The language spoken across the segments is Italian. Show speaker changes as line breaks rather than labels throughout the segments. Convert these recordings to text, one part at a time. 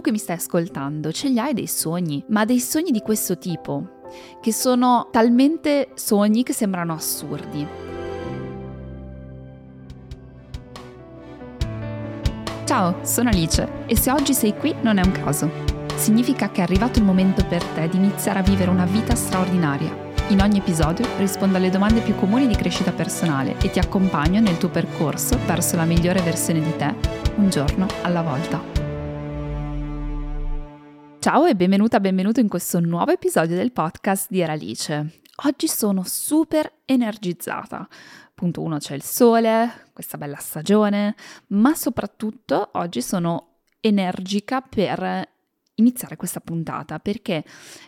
Tu che mi stai ascoltando, ce li hai dei sogni, ma dei sogni di questo tipo, che sono talmente sogni che sembrano assurdi. Ciao, sono Alice e se oggi sei qui non è un caso. Significa che è arrivato il momento per te di iniziare a vivere una vita straordinaria. In ogni episodio rispondo alle domande più comuni di crescita personale e ti accompagno nel tuo percorso verso la migliore versione di te, un giorno alla volta. Ciao e benvenuta, benvenuto in questo nuovo episodio del podcast di Eralice. Oggi sono super energizzata. Punto 1 c'è il sole, questa bella stagione, ma soprattutto oggi sono energica per iniziare questa puntata perché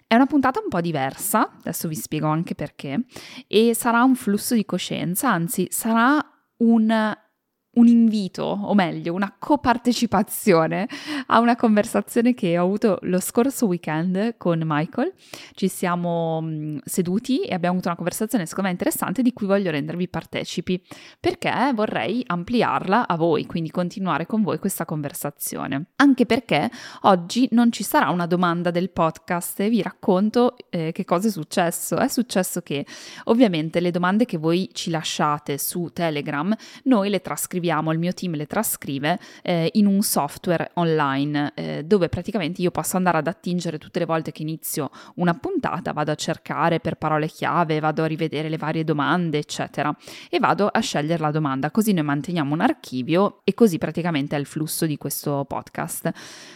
è una puntata un po' diversa, adesso vi spiego anche perché, e sarà un flusso di coscienza, anzi sarà un un invito, o meglio, una copartecipazione a una conversazione che ho avuto lo scorso weekend con Michael. Ci siamo mm, seduti e abbiamo avuto una conversazione secondo me interessante di cui voglio rendervi partecipi, perché vorrei ampliarla a voi, quindi continuare con voi questa conversazione. Anche perché oggi non ci sarà una domanda del podcast e vi racconto eh, che cosa è successo. È successo che ovviamente le domande che voi ci lasciate su Telegram noi le trascriviamo scriviamo, il mio team le trascrive eh, in un software online eh, dove praticamente io posso andare ad attingere tutte le volte che inizio una puntata, vado a cercare per parole chiave, vado a rivedere le varie domande, eccetera, e vado a scegliere la domanda, così noi manteniamo un archivio e così praticamente è il flusso di questo podcast.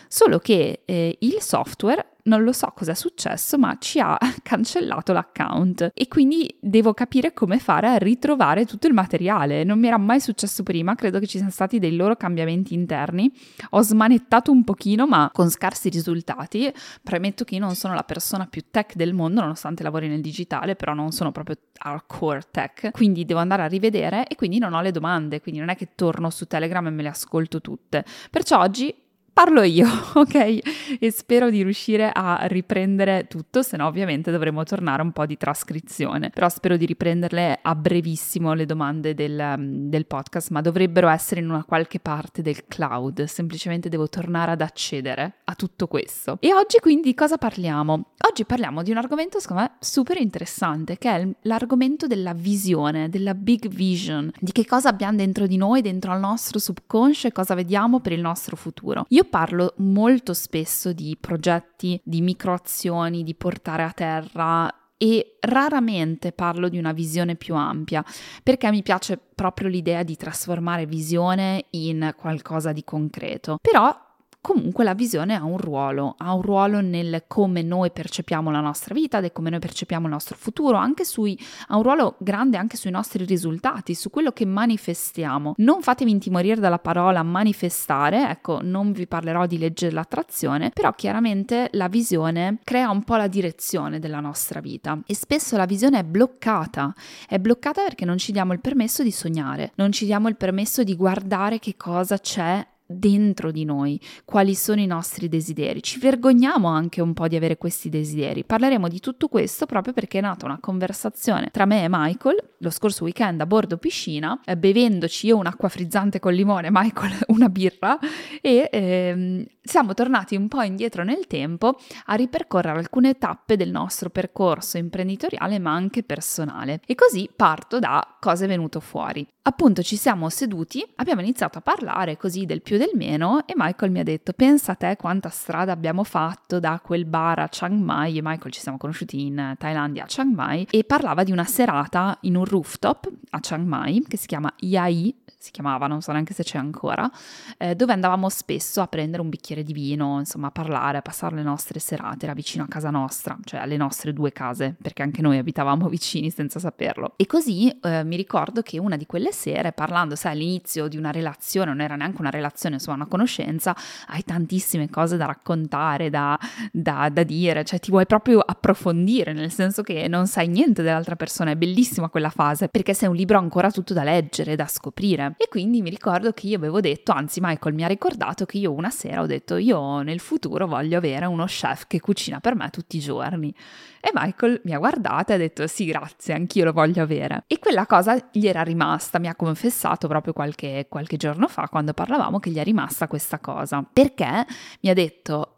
Solo che eh, il software non lo so cosa è successo, ma ci ha cancellato l'account e quindi devo capire come fare a ritrovare tutto il materiale. Non mi era mai successo prima, credo che ci siano stati dei loro cambiamenti interni. Ho smanettato un pochino, ma con scarsi risultati. Premetto che io non sono la persona più tech del mondo, nonostante lavori nel digitale, però non sono proprio hardcore tech, quindi devo andare a rivedere e quindi non ho le domande, quindi non è che torno su Telegram e me le ascolto tutte. Perciò oggi parlo io, ok? E spero di riuscire a riprendere tutto, se no ovviamente dovremo tornare un po' di trascrizione. Però spero di riprenderle a brevissimo le domande del, del podcast, ma dovrebbero essere in una qualche parte del cloud. Semplicemente devo tornare ad accedere a tutto questo. E oggi quindi di cosa parliamo? Oggi parliamo di un argomento secondo me super interessante, che è l'argomento della visione, della big vision, di che cosa abbiamo dentro di noi, dentro al nostro subconscio e cosa vediamo per il nostro futuro. Io parlo molto spesso di progetti, di microazioni, di portare a terra e raramente parlo di una visione più ampia perché mi piace proprio l'idea di trasformare visione in qualcosa di concreto. Però comunque la visione ha un ruolo, ha un ruolo nel come noi percepiamo la nostra vita, del come noi percepiamo il nostro futuro, anche sui, ha un ruolo grande anche sui nostri risultati, su quello che manifestiamo. Non fatevi intimorire dalla parola manifestare, ecco, non vi parlerò di legge dell'attrazione, però chiaramente la visione crea un po' la direzione della nostra vita e spesso la visione è bloccata, è bloccata perché non ci diamo il permesso di sognare, non ci diamo il permesso di guardare che cosa c'è dentro di noi, quali sono i nostri desideri. Ci vergogniamo anche un po' di avere questi desideri. Parleremo di tutto questo proprio perché è nata una conversazione tra me e Michael lo scorso weekend a bordo piscina, eh, bevendoci io un'acqua frizzante con limone, Michael una birra e ehm, siamo tornati un po' indietro nel tempo a ripercorrere alcune tappe del nostro percorso imprenditoriale ma anche personale. E così parto da cosa è venuto fuori. Appunto ci siamo seduti, abbiamo iniziato a parlare così del più del meno e Michael mi ha detto pensa a te quanta strada abbiamo fatto da quel bar a Chiang Mai e Michael ci siamo conosciuti in Thailandia a Chiang Mai e parlava di una serata in un rooftop a Chiang Mai che si chiama Yai si chiamava, non so neanche se c'è ancora, eh, dove andavamo spesso a prendere un bicchiere di vino, insomma a parlare, a passare le nostre serate, era vicino a casa nostra, cioè alle nostre due case, perché anche noi abitavamo vicini senza saperlo. E così eh, mi ricordo che una di quelle sere, parlando, sai, all'inizio di una relazione, non era neanche una relazione, insomma una conoscenza, hai tantissime cose da raccontare, da, da, da dire, cioè ti vuoi proprio approfondire, nel senso che non sai niente dell'altra persona, è bellissima quella fase, perché sei un libro ancora tutto da leggere, da scoprire. E quindi mi ricordo che io avevo detto, anzi Michael mi ha ricordato che io una sera ho detto io nel futuro voglio avere uno chef che cucina per me tutti i giorni. E Michael mi ha guardata e ha detto sì grazie, anch'io lo voglio avere. E quella cosa gli era rimasta, mi ha confessato proprio qualche, qualche giorno fa quando parlavamo che gli è rimasta questa cosa, perché mi ha detto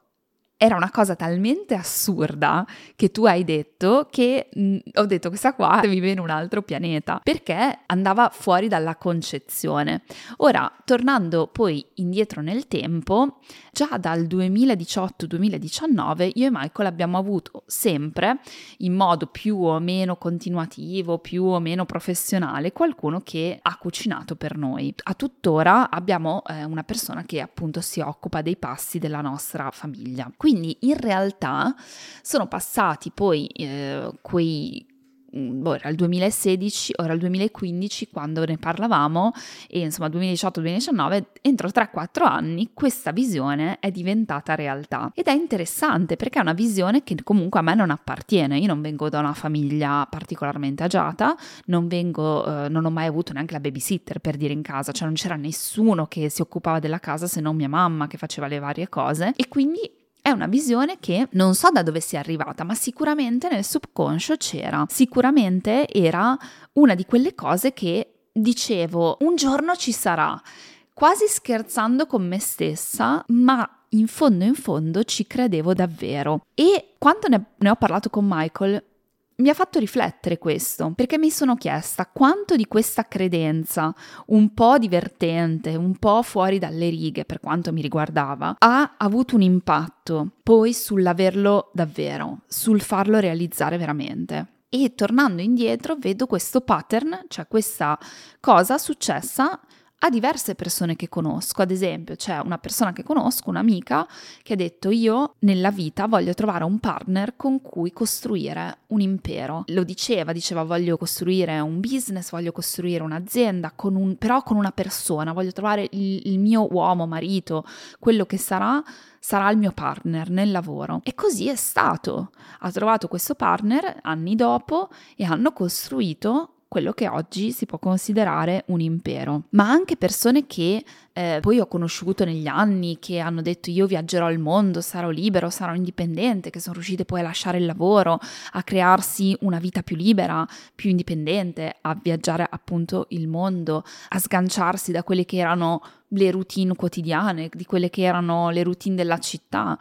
era una cosa talmente assurda che tu hai detto che mh, ho detto questa qua vive in un altro pianeta perché andava fuori dalla concezione. Ora, tornando poi indietro nel tempo, già dal 2018-2019 io e Michael abbiamo avuto sempre, in modo più o meno continuativo, più o meno professionale, qualcuno che ha cucinato per noi. A tuttora abbiamo eh, una persona che appunto si occupa dei passi della nostra famiglia. Quindi in realtà sono passati poi eh, quei Mm, boh, era il 2016, ora il 2015 quando ne parlavamo e insomma 2018-2019, entro 3-4 anni questa visione è diventata realtà. Ed è interessante perché è una visione che comunque a me non appartiene, io non vengo da una famiglia particolarmente agiata, non vengo, eh, non ho mai avuto neanche la babysitter per dire in casa, cioè non c'era nessuno che si occupava della casa se non mia mamma che faceva le varie cose. E quindi è una visione che non so da dove sia arrivata, ma sicuramente nel subconscio c'era. Sicuramente era una di quelle cose che dicevo un giorno ci sarà, quasi scherzando con me stessa, ma in fondo in fondo ci credevo davvero. E quando ne, ho parlato con Michael, mi ha fatto riflettere questo, perché mi sono chiesta quanto di questa credenza, un po' divertente, un po' fuori dalle righe per quanto mi riguardava, ha avuto un impatto poi sull'averlo davvero, sul farlo realizzare veramente. E tornando indietro vedo questo pattern, cioè questa cosa successa a diverse persone che conosco. Ad esempio, c'è una persona che conosco, un'amica, che ha detto io nella vita voglio trovare un partner con cui costruire un impero. Lo diceva, diceva voglio costruire un business, voglio costruire un'azienda, con un, però con una persona, voglio trovare il, il mio uomo, marito, quello che sarà sarà il mio partner nel lavoro. E così è stato. Ha trovato questo partner anni dopo e hanno costruito quello che oggi si può considerare un impero, ma anche persone che eh, poi ho conosciuto negli anni, che hanno detto io viaggerò al mondo, sarò libero, sarò indipendente, che sono riuscite poi a lasciare il lavoro, a crearsi una vita più libera, più indipendente, a viaggiare appunto il mondo, a sganciarsi da quelle che erano le routine quotidiane, di quelle che erano le routine della città.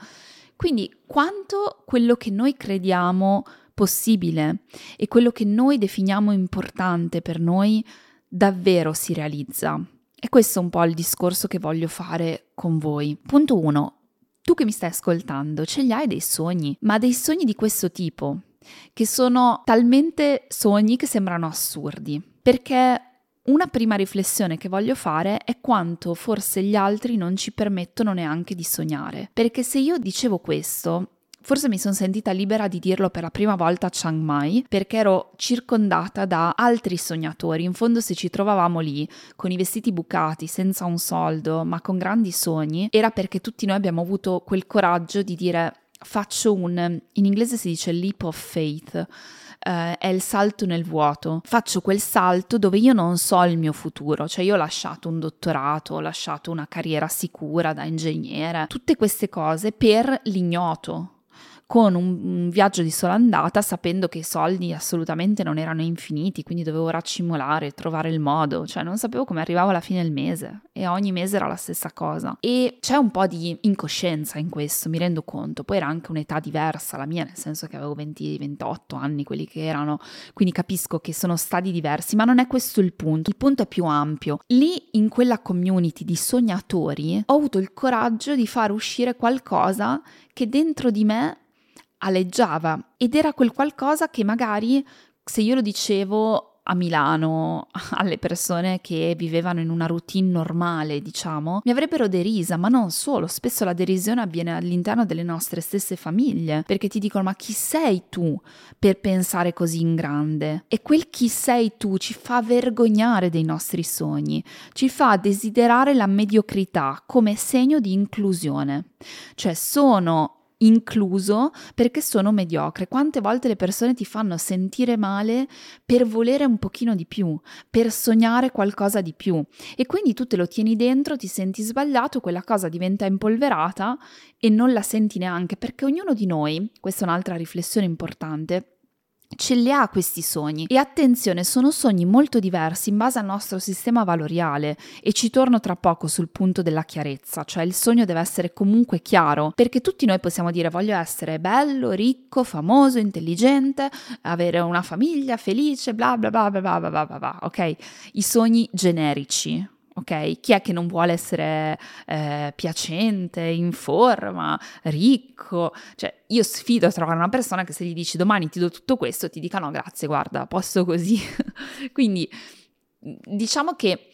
Quindi quanto quello che noi crediamo possibile e quello che noi definiamo importante per noi davvero si realizza. E questo è un po' il discorso che voglio fare con voi. Punto 1. Tu che mi stai ascoltando, ce li hai dei sogni, ma dei sogni di questo tipo, che sono talmente sogni che sembrano assurdi. Perché una prima riflessione che voglio fare è quanto forse gli altri non ci permettono neanche di sognare. Perché se io dicevo questo, Forse mi sono sentita libera di dirlo per la prima volta a Chiang Mai perché ero circondata da altri sognatori. In fondo se ci trovavamo lì con i vestiti bucati, senza un soldo, ma con grandi sogni, era perché tutti noi abbiamo avuto quel coraggio di dire faccio un, in inglese si dice leap of faith. Uh, è il salto nel vuoto. Faccio quel salto dove io non so il mio futuro, cioè io ho lasciato un dottorato, ho lasciato una carriera sicura da ingegnere, tutte queste cose per l'ignoto, con un, viaggio di sola andata sapendo che i soldi assolutamente non erano infiniti, quindi dovevo raccimolare, trovare il modo, cioè non sapevo come arrivavo alla fine del mese e ogni mese era la stessa cosa. E c'è un po' di incoscienza in questo, mi rendo conto, poi era anche un'età diversa la mia, nel senso che avevo 20-28 anni, quelli che erano, quindi capisco che sono stadi diversi, ma non è questo il punto, il punto è più ampio. Lì in quella community di sognatori ho avuto il coraggio di far uscire qualcosa che dentro di me aleggiava ed era quel qualcosa che magari se io lo dicevo a Milano alle persone che vivevano in una routine normale, diciamo, mi avrebbero derisa, ma non solo, spesso la derisione avviene all'interno delle nostre stesse famiglie, perché ti dicono "Ma chi sei tu per pensare così in grande?". E quel chi sei tu ci fa vergognare dei nostri sogni, ci fa desiderare la mediocrità come segno di inclusione. Cioè sono incluso perché sono mediocre. Quante volte le persone ti fanno sentire male per volere un pochino di più, per sognare qualcosa di più e quindi tu te lo tieni dentro, ti senti sbagliato, quella cosa diventa impolverata e non la senti neanche perché ognuno di noi, questa è un'altra riflessione importante, ce li ha questi sogni. E attenzione sono sogni molto diversi in base al nostro sistema valoriale. E ci torno tra poco sul punto della chiarezza cioè il sogno deve essere comunque chiaro perché tutti noi possiamo dire voglio essere bello, ricco, famoso, intelligente avere una famiglia felice bla bla bla bla bla bla bla, bla ok? I sogni generici ok? Chi è che non vuole essere eh, piacente, in forma, ricco? Cioè, io sfido a trovare una persona che se gli dici domani ti do tutto questo, ti dica no, grazie, guarda, posso così. Quindi diciamo che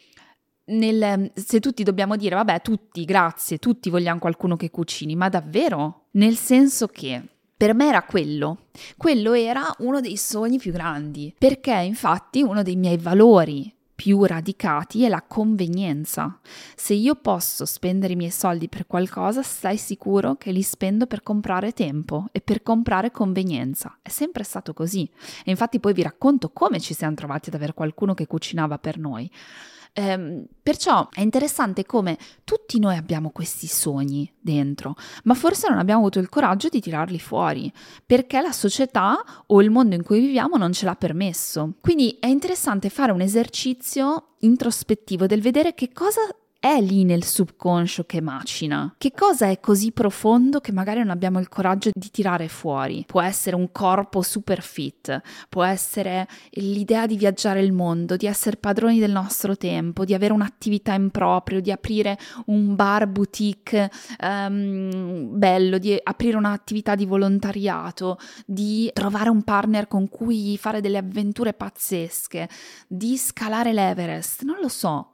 nel, se tutti dobbiamo dire, vabbè, tutti, grazie, tutti vogliamo qualcuno che cucini, ma davvero? Nel senso che per me era quello. Quello era uno dei sogni più grandi, perché infatti uno dei miei valori più radicati è la convenienza. Se io posso spendere i miei soldi per qualcosa, stai sicuro che li spendo per comprare tempo e per comprare convenienza. È sempre stato così. E infatti poi vi racconto come ci siamo trovati ad avere qualcuno che cucinava per noi. Ehm, perciò è interessante come tutti noi abbiamo questi sogni dentro, ma forse non abbiamo avuto il coraggio di tirarli fuori, perché la società o il mondo in cui viviamo non ce l'ha permesso. Quindi è interessante fare un esercizio introspettivo del vedere che cosa è lì nel subconscio che macina? Che cosa è così profondo che magari non abbiamo il coraggio di tirare fuori? Può essere un corpo super fit, può essere l'idea di viaggiare il mondo, di essere padroni del nostro tempo, di avere un'attività in proprio, di aprire un bar boutique um, bello, di aprire un'attività di volontariato, di trovare un partner con cui fare delle avventure pazzesche, di scalare l'Everest, non lo so.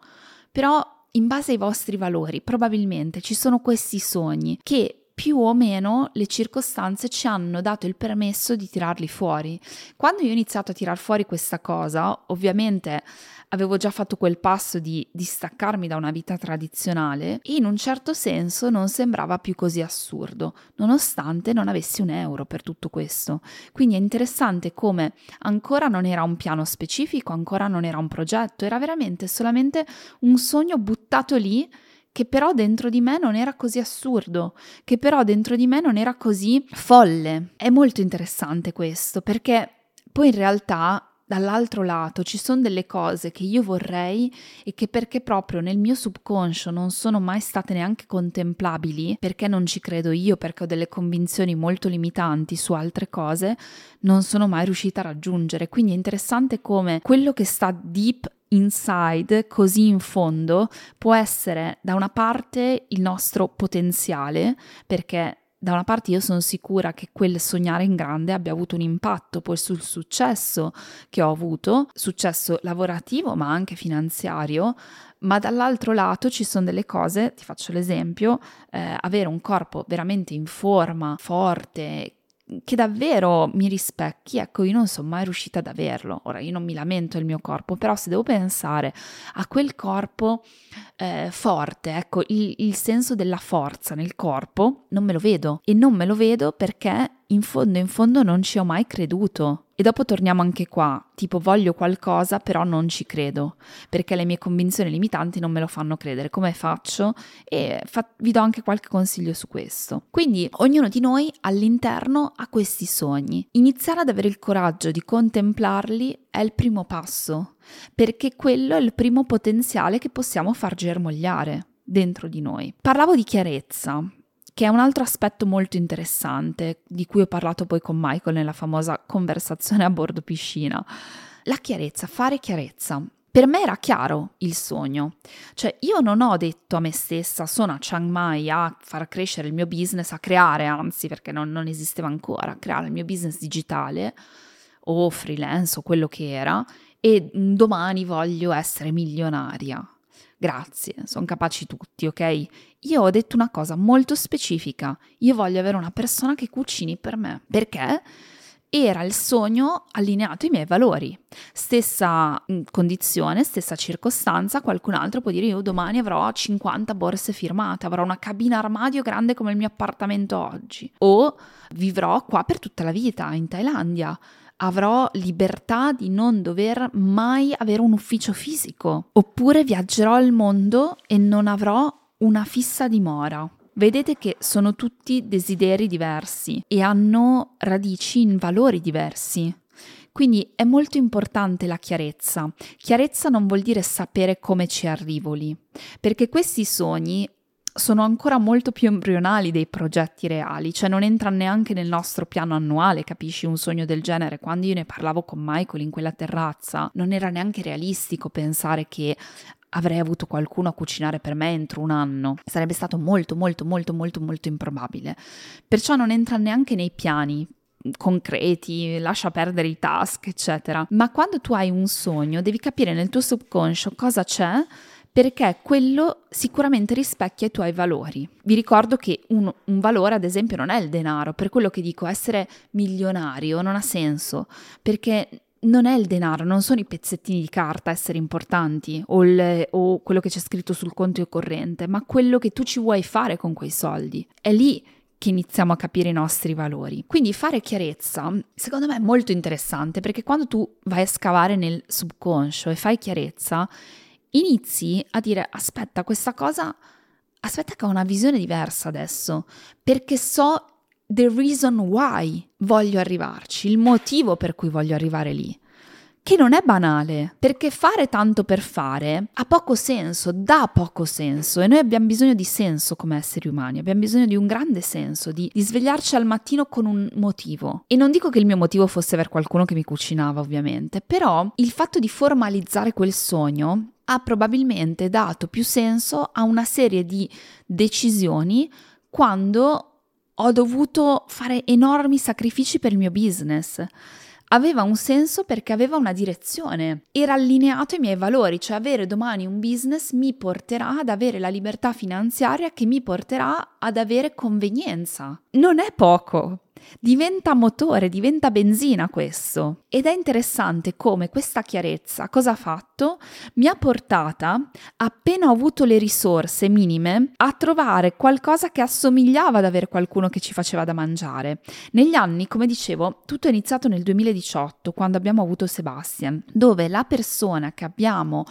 Però in base ai vostri valori, probabilmente ci sono questi sogni che più o meno le circostanze ci hanno dato il permesso di tirarli fuori. Quando io ho iniziato a tirar fuori questa cosa, ovviamente avevo già fatto quel passo di distaccarmi da una vita tradizionale in un certo senso non sembrava più così assurdo, nonostante non avessi un euro per tutto questo. Quindi è interessante come ancora non era un piano specifico, ancora non era un progetto, era veramente solamente un sogno buttato lì che però dentro di me non era così assurdo, che però dentro di me non era così folle. È molto interessante questo perché poi in realtà dall'altro lato ci sono delle cose che io vorrei e che perché proprio nel mio subconscio non sono mai state neanche contemplabili, perché non ci credo io, perché ho delle convinzioni molto limitanti su altre cose, non sono mai riuscita a raggiungere. Quindi è interessante come quello che sta deep inside, così in fondo, può essere da una parte il nostro potenziale, perché da una parte io sono sicura che quel sognare in grande abbia avuto un impatto poi sul successo che ho avuto, successo lavorativo ma anche finanziario, ma dall'altro lato ci sono delle cose, ti faccio l'esempio, eh, avere un corpo veramente in forma, forte, che davvero mi rispecchi, ecco, io non sono mai riuscita ad averlo. Ora, io non mi lamento del mio corpo, però se devo pensare a quel corpo eh, forte, ecco, il, il senso della forza nel corpo, non me lo vedo. E non me lo vedo perché in fondo in fondo non ci ho mai creduto. E dopo torniamo anche qua, tipo voglio qualcosa però non ci credo, perché le mie convinzioni limitanti non me lo fanno credere. Come faccio? E fa- vi do anche qualche consiglio su questo. Quindi ognuno di noi all'interno ha questi sogni. Iniziare ad avere il coraggio di contemplarli è il primo passo, perché quello è il primo potenziale che possiamo far germogliare dentro di noi. Parlavo di chiarezza, che è un altro aspetto molto interessante di cui ho parlato poi con Michael nella famosa conversazione a bordo piscina. La chiarezza, fare chiarezza. Per me era chiaro il sogno, cioè io non ho detto a me stessa sono a Chiang Mai a far crescere il mio business, a creare anzi perché non, non esisteva ancora, a creare il mio business digitale o freelance o quello che era e domani voglio essere milionaria. Grazie, sono capaci tutti, ok? Io ho detto una cosa molto specifica. Io voglio avere una persona che cucini per me. Perché? Era il sogno allineato ai miei valori. Stessa mm, condizione, stessa circostanza, qualcun altro può dire io domani avrò 50 borse firmate, avrò una cabina armadio grande come il mio appartamento oggi. O vivrò qua per tutta la vita, in Thailandia avrò libertà di non dover mai avere un ufficio fisico, oppure viaggerò al mondo e non avrò una fissa dimora. Vedete che sono tutti desideri diversi e hanno radici in valori diversi. Quindi è molto importante la chiarezza. Chiarezza non vuol dire sapere come ci arrivo lì, perché questi sogni sono ancora molto più embrionali dei progetti reali, cioè non entrano neanche nel nostro piano annuale, capisci un sogno del genere. Quando io ne parlavo con Michael in quella terrazza, non era neanche realistico pensare che avrei avuto qualcuno a cucinare per me entro un anno. Sarebbe stato molto, molto, molto, molto, molto improbabile. Perciò non entra neanche nei piani concreti, lascia perdere i task, eccetera. Ma quando tu hai un sogno, devi capire nel tuo subconscio cosa c'è perché quello sicuramente rispecchia i tuoi valori. Vi ricordo che un, un, valore, ad esempio, non è il denaro, per quello che dico essere milionario non ha senso, perché non è il denaro, non sono i pezzettini di carta a essere importanti o, il, o quello che c'è scritto sul conto corrente, ma quello che tu ci vuoi fare con quei soldi. È lì che iniziamo a capire i nostri valori. Quindi fare chiarezza, secondo me, è molto interessante perché quando tu vai a scavare nel subconscio e fai chiarezza, inizi a dire aspetta, questa cosa, aspetta che ho una visione diversa adesso, perché so the reason why voglio arrivarci, il motivo per cui voglio arrivare lì. Che non è banale, perché fare tanto per fare ha poco senso, dà poco senso e noi abbiamo bisogno di senso come esseri umani, abbiamo bisogno di un grande senso, di, di svegliarci al mattino con un motivo. E non dico che il mio motivo fosse per qualcuno che mi cucinava, ovviamente, però il fatto di formalizzare quel sogno ha probabilmente dato più senso a una serie di decisioni quando ho dovuto fare enormi sacrifici per il mio business. Aveva un senso perché aveva una direzione, era allineato ai miei valori, cioè avere domani un business mi porterà ad avere la libertà finanziaria che mi porterà ad avere convenienza. Non è poco, Diventa motore, diventa benzina questo. Ed è interessante come questa chiarezza, cosa ha fatto? Mi ha portata, appena ho avuto le risorse minime, a trovare qualcosa che assomigliava ad avere qualcuno che ci faceva da mangiare. Negli anni, come dicevo, tutto è iniziato nel 2018, quando abbiamo avuto Sebastian, dove la persona che abbiamo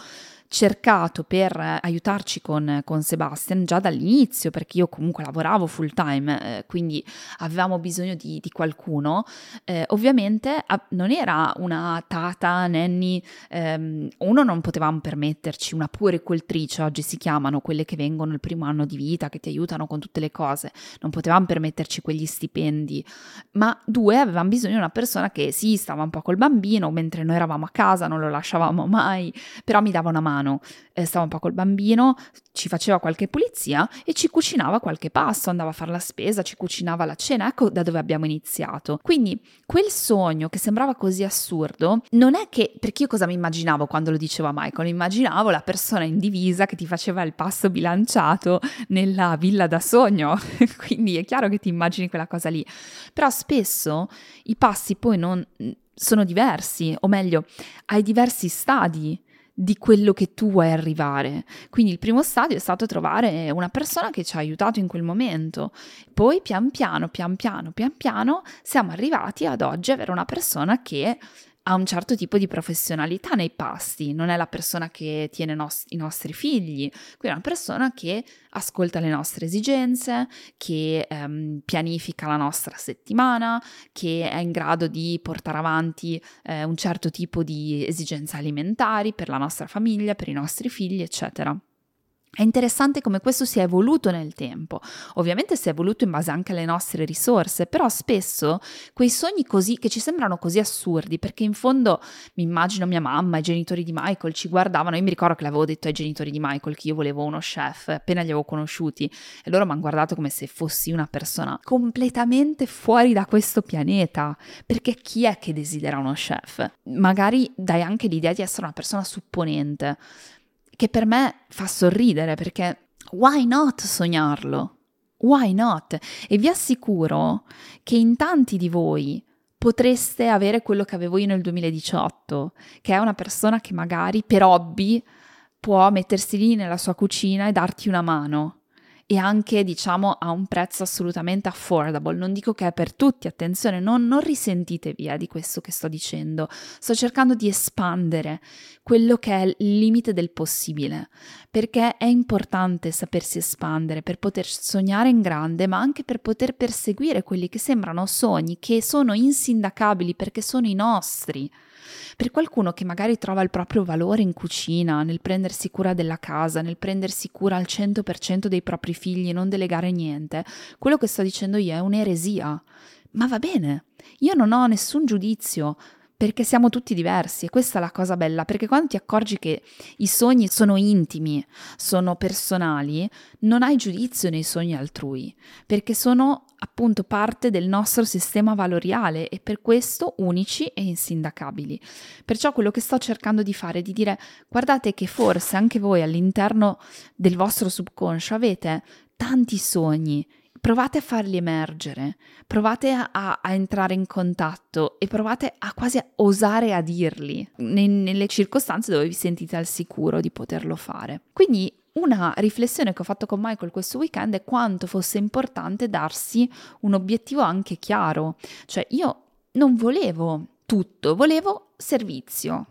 cercato per aiutarci con, con Sebastian già dall'inizio, perché io comunque lavoravo full time, eh, quindi avevamo bisogno di, di qualcuno. Eh, ovviamente a, non era una tata, nanny, ehm, uno non potevamo permetterci una puericoltrice, oggi si chiamano quelle che vengono il primo anno di vita, che ti aiutano con tutte le cose, non potevamo permetterci quegli stipendi, ma due avevamo bisogno di una persona che sì, stava un po' col bambino, mentre noi eravamo a casa, non lo lasciavamo mai, però mi dava una mano mano, eh, stava un po' col bambino, ci faceva qualche pulizia e ci cucinava qualche pasto, andava a fare la spesa, ci cucinava la cena, ecco da dove abbiamo iniziato. Quindi quel sogno che sembrava così assurdo, non è che, perché io cosa mi immaginavo quando lo diceva Michael? Immaginavo la persona in divisa che ti faceva il pasto bilanciato nella villa da sogno, quindi è chiaro che ti immagini quella cosa lì, però spesso i passi poi non sono diversi, o meglio, hai diversi stadi di quello che tu vuoi arrivare. Quindi il primo stadio è stato trovare una persona che ci ha aiutato in quel momento. Poi pian piano, pian piano, pian piano siamo arrivati ad oggi avere una persona che ha un certo tipo di professionalità nei pasti, non è la persona che tiene nos- i nostri figli, quindi è una persona che ascolta le nostre esigenze, che ehm, pianifica la nostra settimana, che è in grado di portare avanti eh, un certo tipo di esigenze alimentari per la nostra famiglia, per i nostri figli, eccetera. È interessante come questo si è evoluto nel tempo. Ovviamente si è evoluto in base anche alle nostre risorse, però spesso quei sogni così che ci sembrano così assurdi, perché in fondo mi immagino mia mamma, i genitori di Michael ci guardavano, io mi ricordo che l'avevo detto ai genitori di Michael che io volevo uno chef, appena li avevo conosciuti, e loro mi hanno guardato come se fossi una persona completamente fuori da questo pianeta, perché chi è che desidera uno chef? Magari dai anche l'idea di essere una persona supponente, che per me fa sorridere perché why not sognarlo? Why not? E vi assicuro che in tanti di voi potreste avere quello che avevo io nel 2018, che è una persona che magari per hobby può mettersi lì nella sua cucina e darti una mano e anche diciamo a un prezzo assolutamente affordable. Non dico che è per tutti, attenzione, non, non risentitevi eh, di questo che sto dicendo. Sto cercando di espandere quello che è il limite del possibile, perché è importante sapersi espandere per poter sognare in grande, ma anche per poter perseguire quelli che sembrano sogni, che sono insindacabili perché sono i nostri. Per qualcuno che magari trova il proprio valore in cucina, nel prendersi cura della casa, nel prendersi cura al 100% dei propri figli e non delegare niente, quello che sto dicendo io è un'eresia. Ma va bene, io non ho nessun giudizio, perché siamo tutti diversi e questa è la cosa bella, perché quando ti accorgi che i sogni sono intimi, sono personali, non hai giudizio nei sogni altrui, perché sono appunto parte del nostro sistema valoriale e per questo unici e insindacabili. Perciò quello che sto cercando di fare è di dire guardate che forse anche voi all'interno del vostro subconscio avete tanti sogni provate a farli emergere, provate a, a, entrare in contatto e provate a quasi a osare a dirli ne, nelle circostanze dove vi sentite al sicuro di poterlo fare. Quindi una riflessione che ho fatto con Michael questo weekend è quanto fosse importante darsi un obiettivo anche chiaro, cioè io non volevo tutto, volevo servizio.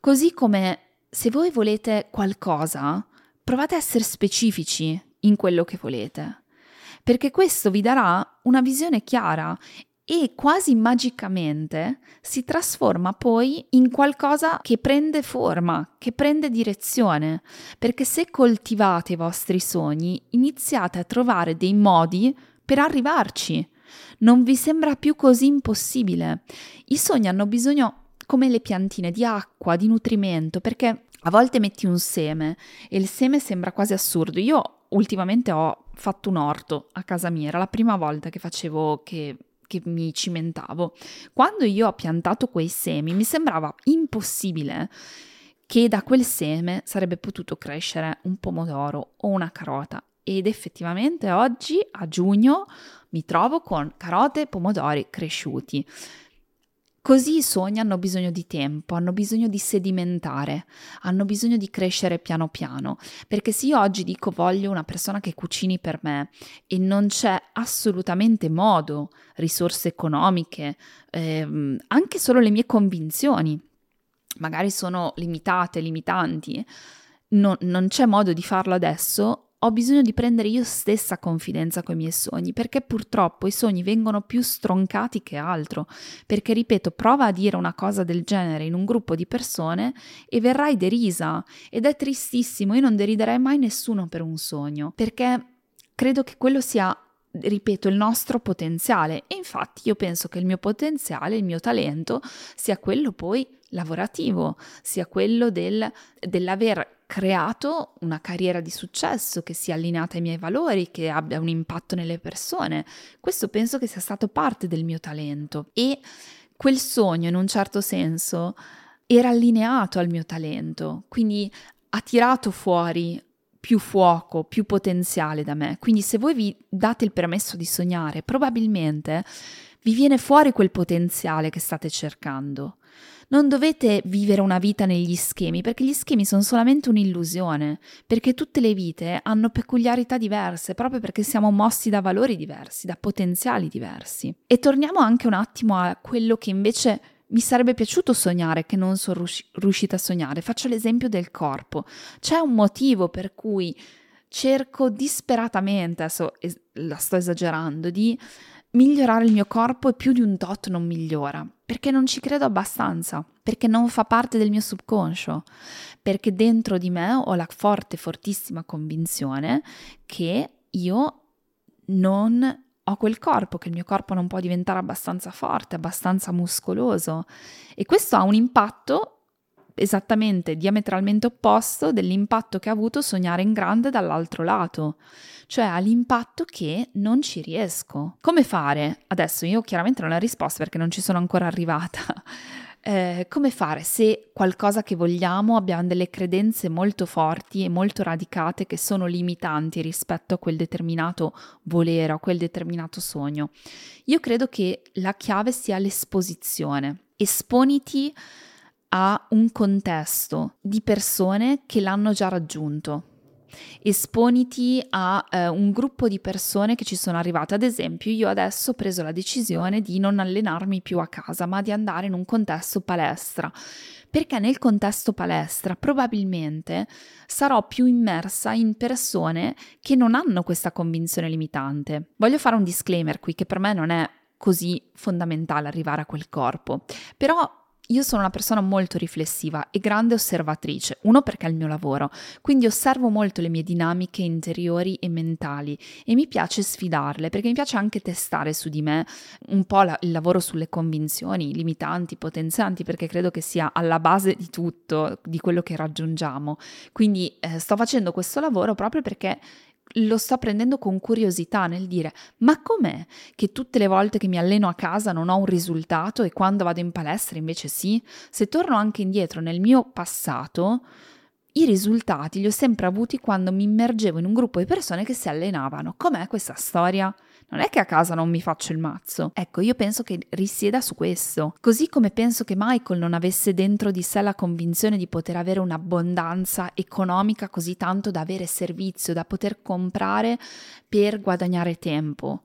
Così come se voi volete qualcosa, provate a essere specifici in quello che volete perché questo vi darà una visione chiara e quasi magicamente si trasforma poi in qualcosa che prende forma, che prende direzione, perché se coltivate i vostri sogni iniziate a trovare dei modi per arrivarci. Non vi sembra più così impossibile. I sogni hanno bisogno, come le piantine, di acqua, di nutrimento, perché a volte metti un seme e il seme sembra quasi assurdo. Io ultimamente ho fatto un orto a casa mia, era la prima volta che facevo che che mi cimentavo. Quando io ho piantato quei semi mi sembrava impossibile che da quel seme sarebbe potuto crescere un pomodoro o una carota. Ed effettivamente oggi, a giugno, mi trovo con carote e pomodori cresciuti. Così i sogni hanno bisogno di tempo, hanno bisogno di sedimentare, hanno bisogno di crescere piano piano, perché se io oggi dico voglio una persona che cucini per me e non c'è assolutamente modo, risorse economiche, ehm, anche solo le mie convinzioni, magari sono limitate, limitanti, no, non c'è modo di farlo adesso, ho bisogno di prendere io stessa confidenza con i miei sogni, perché purtroppo i sogni vengono più stroncati che altro, perché ripeto, prova a dire una cosa del genere in un gruppo di persone e verrai derisa ed è tristissimo, io non deriderei mai nessuno per un sogno, perché credo che quello sia ripeto, il nostro potenziale. E infatti io penso che il mio potenziale, il mio talento, sia quello poi lavorativo, sia quello del, dell'aver creato una carriera di successo che sia allineata ai miei valori, che abbia un impatto nelle persone. Questo penso che sia stato parte del mio talento e quel sogno in un certo senso era allineato al mio talento, quindi ha tirato fuori più fuoco, più potenziale da me. Quindi se voi vi date il permesso di sognare, probabilmente vi viene fuori quel potenziale che state cercando. Non dovete vivere una vita negli schemi, perché gli schemi sono solamente un'illusione, perché tutte le vite hanno peculiarità diverse, proprio perché siamo mossi da valori diversi, da potenziali diversi. E torniamo anche un attimo a quello che invece mi sarebbe piaciuto sognare che non sono riuscita a sognare. Faccio l'esempio del corpo. C'è un motivo per cui cerco disperatamente, adesso la sto esagerando, di migliorare il mio corpo e più di un tot non migliora, perché non ci credo abbastanza, perché non fa parte del mio subconscio, perché dentro di me ho la forte, fortissima convinzione che io non ho quel corpo, che il mio corpo non può diventare abbastanza forte, abbastanza muscoloso. E questo ha un impatto esattamente diametralmente opposto dell'impatto che ha avuto sognare in grande dall'altro lato, cioè all'impatto che non ci riesco. Come fare? Adesso io chiaramente non ho risposta perché non ci sono ancora arrivata. Eh, come fare se qualcosa che vogliamo abbiamo delle credenze molto forti e molto radicate che sono limitanti rispetto a quel determinato volere, a quel determinato sogno? Io credo che la chiave sia l'esposizione. Esponiti a un contesto di persone che l'hanno già raggiunto. esponiti a eh, un gruppo di persone che ci sono arrivate. Ad esempio, io adesso ho preso la decisione di non allenarmi più a casa, ma di andare in un contesto palestra. Perché nel contesto palestra probabilmente sarò più immersa in persone che non hanno questa convinzione limitante. Voglio fare un disclaimer qui che per me non è così fondamentale arrivare a quel corpo, però io sono una persona molto riflessiva e grande osservatrice, uno perché è il mio lavoro, quindi osservo molto le mie dinamiche interiori e mentali e mi piace sfidarle perché mi piace anche testare su di me un po' la, il lavoro sulle convinzioni limitanti, potenzianti, perché credo che sia alla base di tutto, di quello che raggiungiamo. Quindi eh, sto facendo questo lavoro proprio perché lo sto prendendo con curiosità nel dire ma com'è che tutte le volte che mi alleno a casa non ho un risultato e quando vado in palestra invece sì? Se torno anche indietro nel mio passato, i risultati li ho sempre avuti quando mi immergevo in un gruppo di persone che si allenavano. Com'è questa storia? Non è che a casa non mi faccio il mazzo. Ecco, io penso che risieda su questo. Così come penso che Michael non avesse dentro di sé la convinzione di poter avere un'abbondanza economica così tanto da avere servizio, da poter comprare per guadagnare tempo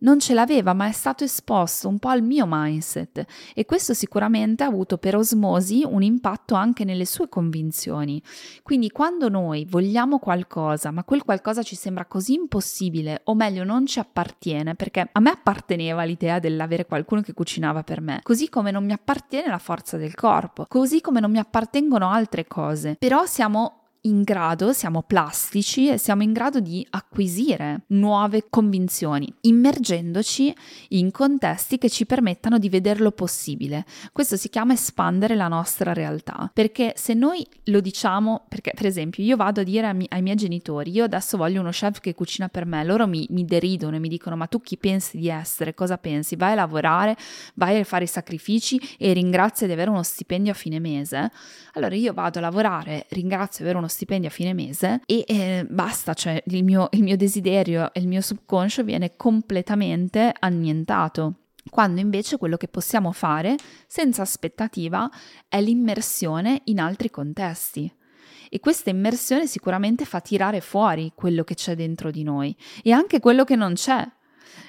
non ce l'aveva, ma è stato esposto un po' al mio mindset e questo sicuramente ha avuto per osmosi un impatto anche nelle sue convinzioni. Quindi quando noi vogliamo qualcosa, ma quel qualcosa ci sembra così impossibile, o meglio non ci appartiene, perché a me apparteneva l'idea dell'avere qualcuno che cucinava per me, così come non mi appartiene la forza del corpo, così come non mi appartengono altre cose, però siamo in grado, siamo plastici e siamo in grado di acquisire nuove convinzioni, immergendoci in contesti che ci permettano di vederlo possibile. Questo si chiama espandere la nostra realtà, perché se noi lo diciamo, perché per esempio io vado a dire ai, ai miei genitori, io adesso voglio uno chef che cucina per me, loro mi, mi deridono e mi dicono ma tu chi pensi di essere, cosa pensi? Vai a lavorare, vai a fare i sacrifici e ringrazia di avere uno stipendio a fine mese. Allora io vado a lavorare, ringrazio di avere uno stipendio a fine mese e eh, basta, cioè il mio, il mio desiderio e il mio subconscio viene completamente annientato. Quando invece quello che possiamo fare senza aspettativa è l'immersione in altri contesti. E questa immersione sicuramente fa tirare fuori quello che c'è dentro di noi e anche quello che non c'è,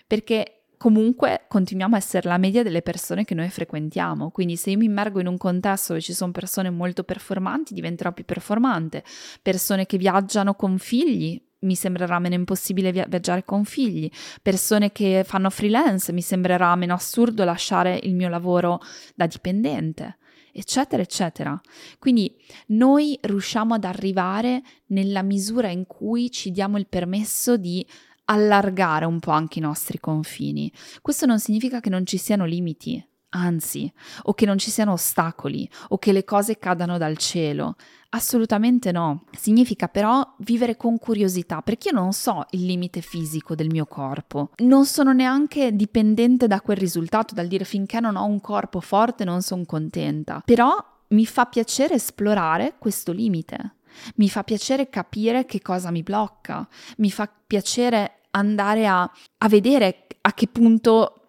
perché comunque continuiamo a essere la media delle persone che noi frequentiamo. Quindi se io mi immergo in un contesto dove ci sono persone molto performanti, diventerò più performante. Persone che viaggiano con figli, mi sembrerà meno impossibile viaggiare con figli, persone che fanno freelance, mi sembrerà meno assurdo lasciare il mio lavoro da dipendente, eccetera, eccetera. Quindi noi riusciamo ad arrivare nella misura in cui ci diamo il permesso di allargare un po' anche i nostri confini. Questo non significa che non ci siano limiti, anzi, o che non ci siano ostacoli, o che le cose cadano dal cielo. Assolutamente no. Significa però vivere con curiosità, perché io non so il limite fisico del mio corpo. Non sono neanche dipendente da quel risultato, dal dire finché non ho un corpo forte non sono contenta. Però mi fa piacere esplorare questo limite. Mi fa piacere capire che cosa mi blocca, mi fa piacere andare a, a vedere a che punto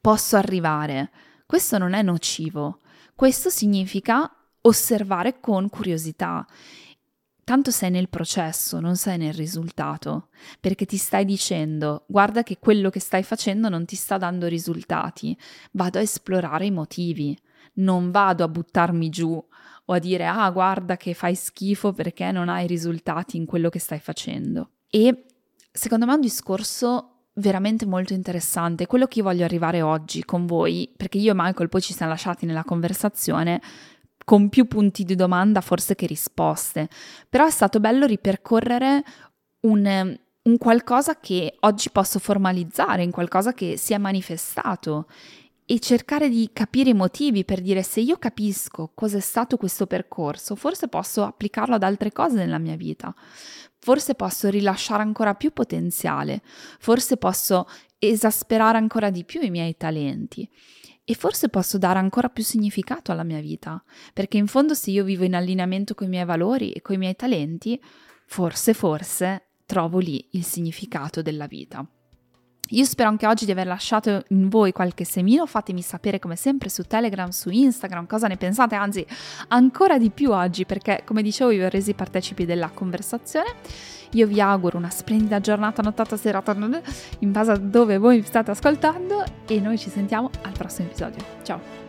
posso arrivare. Questo non è nocivo, questo significa osservare con curiosità. Tanto sei nel processo, non sei nel risultato, perché ti stai dicendo guarda che quello che stai facendo non ti sta dando risultati, vado a esplorare i motivi, non vado a buttarmi giù o a dire ah guarda che fai schifo perché non hai risultati in quello che stai facendo. E secondo me è un discorso veramente molto interessante, quello che io voglio arrivare oggi con voi, perché io e Michael poi ci siamo lasciati nella conversazione con più punti di domanda forse che risposte, però è stato bello ripercorrere un, un qualcosa che oggi posso formalizzare, in qualcosa che si è manifestato e cercare di capire i motivi per dire se io capisco cos'è stato questo percorso, forse posso applicarlo ad altre cose nella mia vita. Forse posso rilasciare ancora più potenziale, forse posso esasperare ancora di più i miei talenti. E forse posso dare ancora più significato alla mia vita, perché in fondo se io vivo in allineamento con i miei valori e con i miei talenti, forse, forse trovo lì il significato della vita. Io spero anche oggi di aver lasciato in voi qualche semino, fatemi sapere come sempre su Telegram, su Instagram, cosa ne pensate, anzi ancora di più oggi perché come dicevo vi ho resi partecipi della conversazione. Io vi auguro una splendida giornata, nottata, serata, in base a dove voi mi state ascoltando e noi ci sentiamo al prossimo episodio. Ciao!